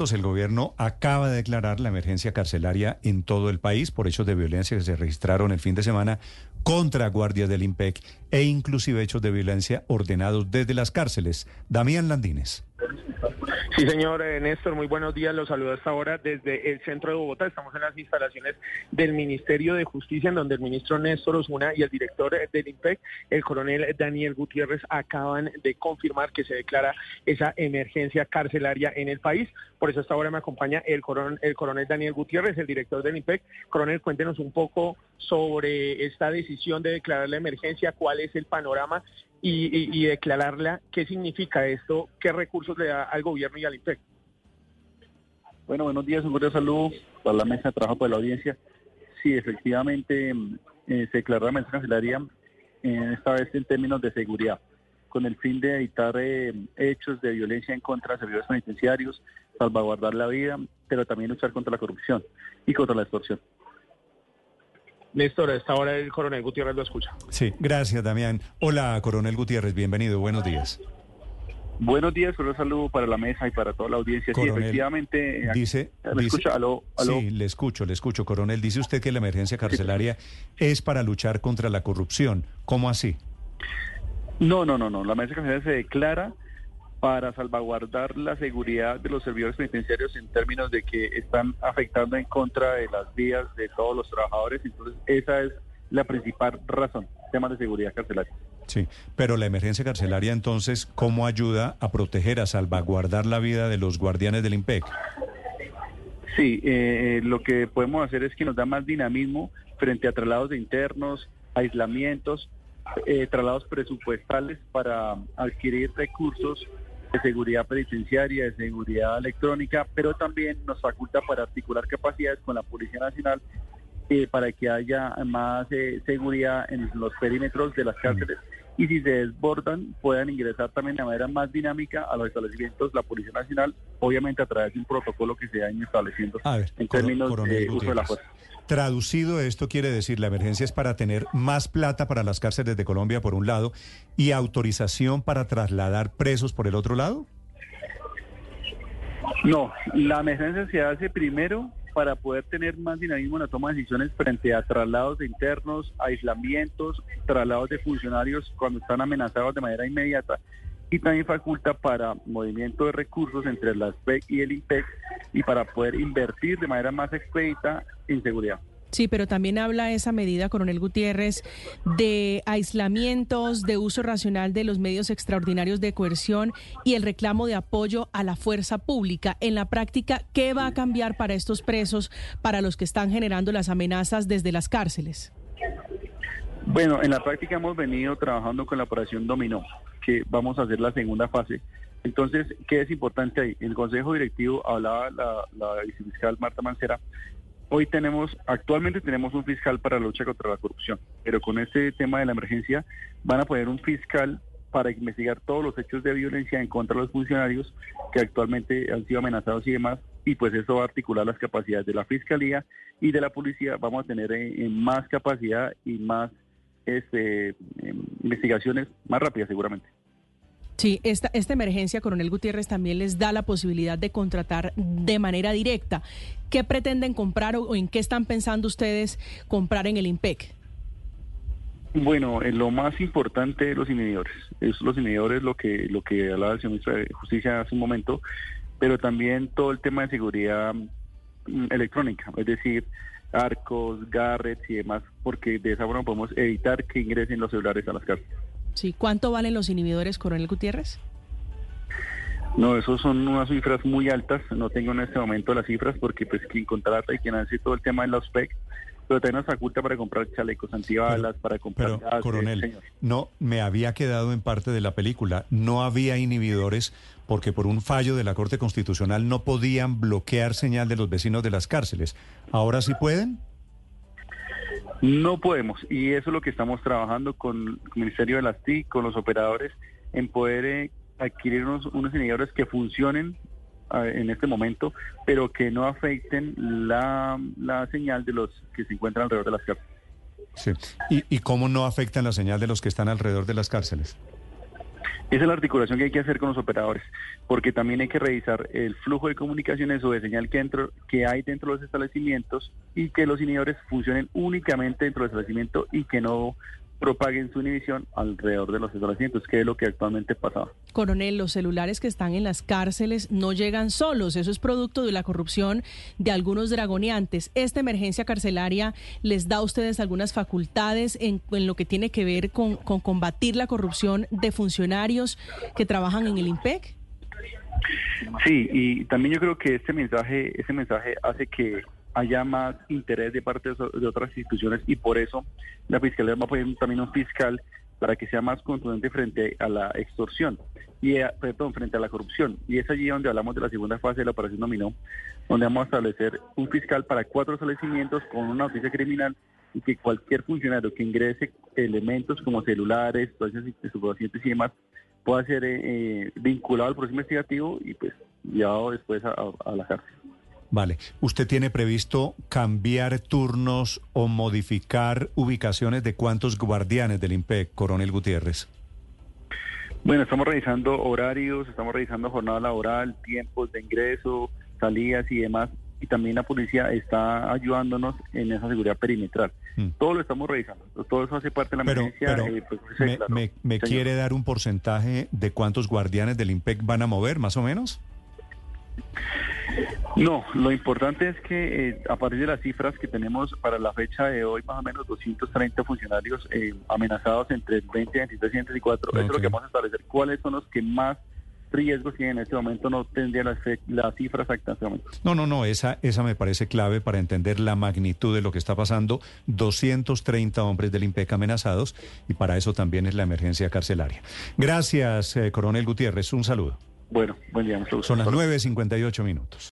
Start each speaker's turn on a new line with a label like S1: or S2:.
S1: el gobierno acaba de declarar la emergencia carcelaria en todo el país por hechos de violencia que se registraron el fin de semana contra guardias del IMPEC e inclusive hechos de violencia ordenados desde las cárceles. Damián Landines.
S2: Sí, señor eh, Néstor, muy buenos días. Los saludo hasta ahora desde el centro de Bogotá. Estamos en las instalaciones del Ministerio de Justicia, en donde el ministro Néstor Osuna y el director del IMPEC, el coronel Daniel Gutiérrez, acaban de confirmar que se declara esa emergencia carcelaria en el país. Por eso hasta ahora me acompaña el coronel, el coronel Daniel Gutiérrez, el director del IMPEC. Coronel, cuéntenos un poco sobre esta decisión de declarar la emergencia, cuál es el panorama y, declararla. ¿Qué significa esto? ¿Qué recursos le da al gobierno y al INPEC?
S3: Bueno, buenos días, un cordial saludo para la mesa de trabajo para la audiencia. Sí, efectivamente eh, se declaró la mención cancelaria eh, esta vez en términos de seguridad, con el fin de evitar eh, hechos de violencia en contra de servidores penitenciarios, salvaguardar la vida, pero también luchar contra la corrupción y contra la extorsión.
S2: Néstor, a esta hora el coronel Gutiérrez lo escucha.
S1: Sí, gracias, Damián. Hola, coronel Gutiérrez, bienvenido, buenos días.
S3: Buenos días, un saludo para la mesa y para toda la audiencia.
S1: sí,
S3: efectivamente.
S1: Eh, dice,
S3: ¿Le escucha? ¿Aló,
S1: Sí, le escucho, le escucho. Coronel, dice usted que la emergencia carcelaria es para luchar contra la corrupción. ¿Cómo así?
S3: No, no, no, no. La emergencia carcelaria se declara para salvaguardar la seguridad de los servidores penitenciarios en términos de que están afectando en contra de las vías de todos los trabajadores. Entonces, esa es la principal razón, temas de seguridad carcelaria.
S1: Sí, pero la emergencia carcelaria entonces, ¿cómo ayuda a proteger, a salvaguardar la vida de los guardianes del IMPEC?
S3: Sí, eh, lo que podemos hacer es que nos da más dinamismo frente a traslados de internos, aislamientos, eh, traslados presupuestales para adquirir recursos de seguridad penitenciaria, de seguridad electrónica, pero también nos faculta para articular capacidades con la Policía Nacional eh, para que haya más eh, seguridad en los perímetros de las cárceles. Y si se desbordan puedan ingresar también de manera más dinámica a los establecimientos la Policía Nacional, obviamente a través de un protocolo que se ha estableciendo en términos de uso de la fuerza.
S1: Traducido, esto quiere decir, la emergencia es para tener más plata para las cárceles de Colombia, por un lado, y autorización para trasladar presos por el otro lado.
S3: No, la emergencia se hace primero para poder tener más dinamismo en la toma de decisiones frente a traslados de internos, aislamientos, traslados de funcionarios cuando están amenazados de manera inmediata y también faculta para movimiento de recursos entre la SPEC y el IMPEC y para poder invertir de manera más expedita en seguridad.
S4: Sí, pero también habla esa medida, coronel Gutiérrez, de aislamientos, de uso racional de los medios extraordinarios de coerción y el reclamo de apoyo a la fuerza pública. En la práctica, ¿qué va a cambiar para estos presos, para los que están generando las amenazas desde las cárceles?
S3: Bueno, en la práctica hemos venido trabajando con la operación Dominó, que vamos a hacer la segunda fase entonces, ¿qué es importante ahí? El Consejo Directivo hablaba la, la vicefiscal Marta Mancera. Hoy tenemos, actualmente tenemos un fiscal para la lucha contra la corrupción, pero con este tema de la emergencia van a poner un fiscal para investigar todos los hechos de violencia en contra de los funcionarios que actualmente han sido amenazados y demás, y pues eso va a articular las capacidades de la Fiscalía y de la Policía. Vamos a tener eh, más capacidad y más este, investigaciones más rápidas seguramente.
S4: Sí, esta, esta emergencia, coronel Gutiérrez, también les da la posibilidad de contratar de manera directa. ¿Qué pretenden comprar o, en qué están pensando ustedes comprar en el IMPEC?
S3: Bueno, en lo más importante los inhibidores. Es los inhibidores lo que lo que hablaba el señor ministro de Justicia hace un momento, pero también todo el tema de seguridad mm, electrónica, es decir, arcos, garrets y demás, porque de esa forma podemos evitar que ingresen los celulares a las cárceles.
S4: Sí, ¿cuánto valen los inhibidores, coronel Gutiérrez?
S3: No, esos son unas cifras muy altas. No tengo en este momento las cifras porque pues quien contrata y quien hace todo el tema de los PEC, pero también nos faculta para comprar chalecos antibalas, para comprar...
S1: Pero, coronel, no, me había quedado en parte de la película. No había inhibidores porque por un fallo de la Corte Constitucional no podían bloquear señal de los vecinos de las cárceles. ¿Ahora sí pueden?
S3: No podemos, y eso es lo que estamos trabajando con el Ministerio de las TIC, con los operadores, en poder eh, adquirir unos, unos inhibidores que funcionen en este momento, pero que no afecten la, señal de los que se encuentran alrededor de las cárceles.
S1: Sí. ¿Y, ¿Y cómo no afectan la señal de los que están alrededor de las cárceles?
S3: Esa es la articulación que hay que hacer con los operadores, porque también hay que revisar el flujo de comunicaciones o de señal que, que hay dentro de los establecimientos y que los inhibidores funcionen únicamente dentro del establecimiento y que no propaguen su inhibición alrededor de los establecimientos, que es lo que actualmente pasa.
S4: Coronel, los celulares que están en las cárceles no llegan solos, eso es producto de la corrupción de algunos dragoneantes. ¿Esta emergencia carcelaria les da a ustedes algunas facultades en, lo que tiene que ver con, con combatir la corrupción de funcionarios que trabajan en el IMPEC?
S3: Sí, y también yo creo que este mensaje, ese mensaje hace que haya más interés de parte de, otras instituciones y por eso la Fiscalía va a poner también un fiscal para que sea más contundente frente a la extorsión y eh, perdón, frente a la corrupción. Y es allí donde hablamos de la segunda fase de la operación Dominó, donde vamos a establecer un fiscal para cuatro establecimientos con una noticia criminal y que cualquier funcionario que ingrese elementos como celulares, pacientes y demás, pueda ser eh, eh, vinculado al proceso investigativo y pues llevado después a la cárcel.
S1: Vale. ¿Usted tiene previsto cambiar turnos o modificar ubicaciones de cuántos guardianes del IMPEC, coronel Gutiérrez?
S3: Bueno, estamos revisando horarios, estamos revisando jornada laboral, tiempos de ingreso, salidas y demás. Y también la policía está ayudándonos en esa seguridad perimetral. Mm. Todo lo estamos revisando. Todo eso hace parte de la emergencia.
S1: Eh, pues, me, me quiere dar un porcentaje de cuántos guardianes del IMPEC van a mover, más o menos?
S3: No, lo importante es que eh, a partir de las cifras que tenemos para la fecha de hoy, más o menos 230 funcionarios eh, amenazados entre el 20, 23 y 24, eso es lo que vamos a establecer. ¿Cuáles son los que más riesgos tienen en este momento? No tendría la, la cifra exacta en este momento.
S1: No, no, no, esa, esa me parece clave para entender la magnitud de lo que está pasando. 230 hombres del IMPEC amenazados y para eso también es la emergencia carcelaria. Gracias, eh, coronel Gutiérrez. Un saludo.
S3: Bueno, buen día.
S1: Son las 9.58 minutos.